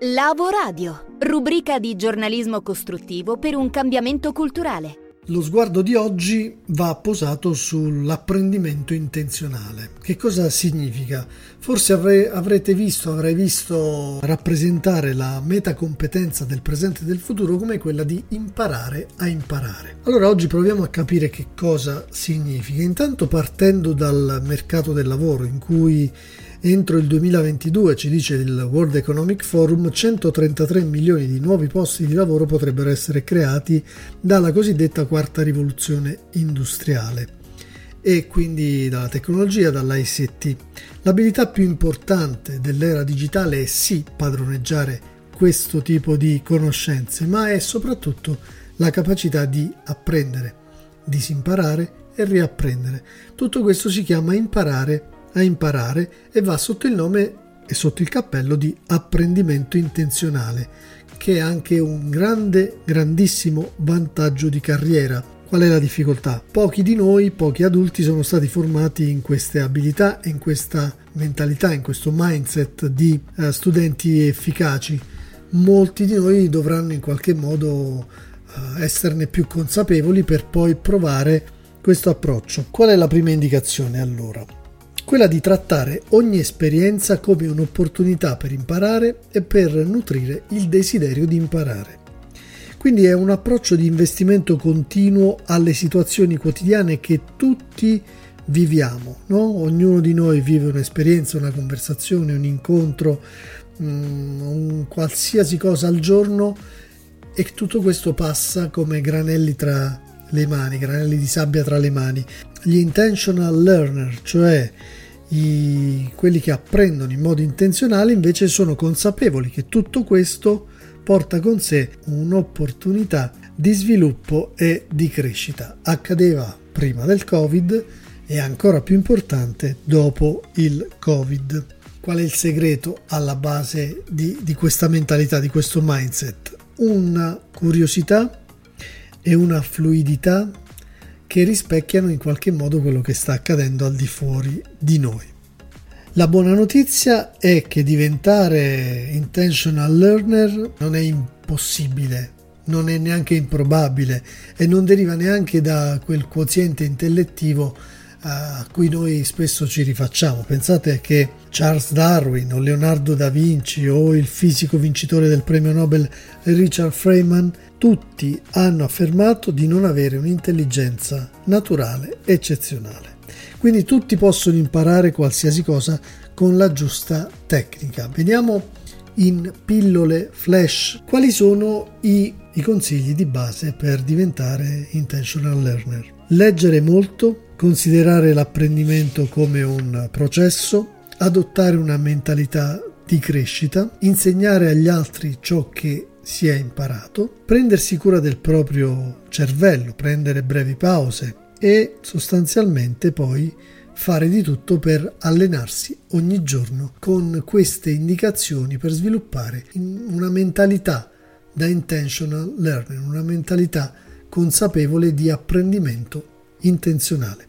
Lavoradio, rubrica di giornalismo costruttivo per un cambiamento culturale. Lo sguardo di oggi va posato sull'apprendimento intenzionale. Che cosa significa? Forse avrei, avrete visto, avrei visto rappresentare la metacompetenza del presente e del futuro come quella di imparare a imparare. Allora oggi proviamo a capire che cosa significa. Intanto partendo dal mercato del lavoro in cui Entro il 2022, ci dice il World Economic Forum, 133 milioni di nuovi posti di lavoro potrebbero essere creati dalla cosiddetta quarta rivoluzione industriale e quindi dalla tecnologia, dall'ICT. L'abilità più importante dell'era digitale è sì padroneggiare questo tipo di conoscenze, ma è soprattutto la capacità di apprendere, disimparare e riapprendere. Tutto questo si chiama imparare a imparare e va sotto il nome e sotto il cappello di apprendimento intenzionale, che è anche un grande, grandissimo vantaggio di carriera. Qual è la difficoltà? Pochi di noi, pochi adulti sono stati formati in queste abilità in questa mentalità, in questo mindset di uh, studenti efficaci. Molti di noi dovranno in qualche modo uh, esserne più consapevoli per poi provare questo approccio. Qual è la prima indicazione allora? Quella di trattare ogni esperienza come un'opportunità per imparare e per nutrire il desiderio di imparare. Quindi è un approccio di investimento continuo alle situazioni quotidiane che tutti viviamo, no? ognuno di noi vive un'esperienza, una conversazione, un incontro, um, un qualsiasi cosa al giorno e tutto questo passa come granelli tra le mani, granelli di sabbia tra le mani. Gli intentional learner, cioè i, quelli che apprendono in modo intenzionale, invece sono consapevoli che tutto questo porta con sé un'opportunità di sviluppo e di crescita. Accadeva prima del Covid e ancora più importante dopo il Covid. Qual è il segreto alla base di, di questa mentalità, di questo mindset? Una curiosità e una fluidità che rispecchiano in qualche modo quello che sta accadendo al di fuori di noi. La buona notizia è che diventare intentional learner non è impossibile, non è neanche improbabile e non deriva neanche da quel quoziente intellettivo a cui noi spesso ci rifacciamo. Pensate che Charles Darwin o Leonardo da Vinci o il fisico vincitore del premio Nobel Richard Feynman tutti hanno affermato di non avere un'intelligenza naturale eccezionale. Quindi tutti possono imparare qualsiasi cosa con la giusta tecnica. Vediamo in pillole flash quali sono i, i consigli di base per diventare intentional learner. Leggere molto, considerare l'apprendimento come un processo, adottare una mentalità di crescita, insegnare agli altri ciò che si è imparato, prendersi cura del proprio cervello, prendere brevi pause e sostanzialmente poi fare di tutto per allenarsi ogni giorno con queste indicazioni per sviluppare una mentalità da intentional learning, una mentalità consapevole di apprendimento intenzionale.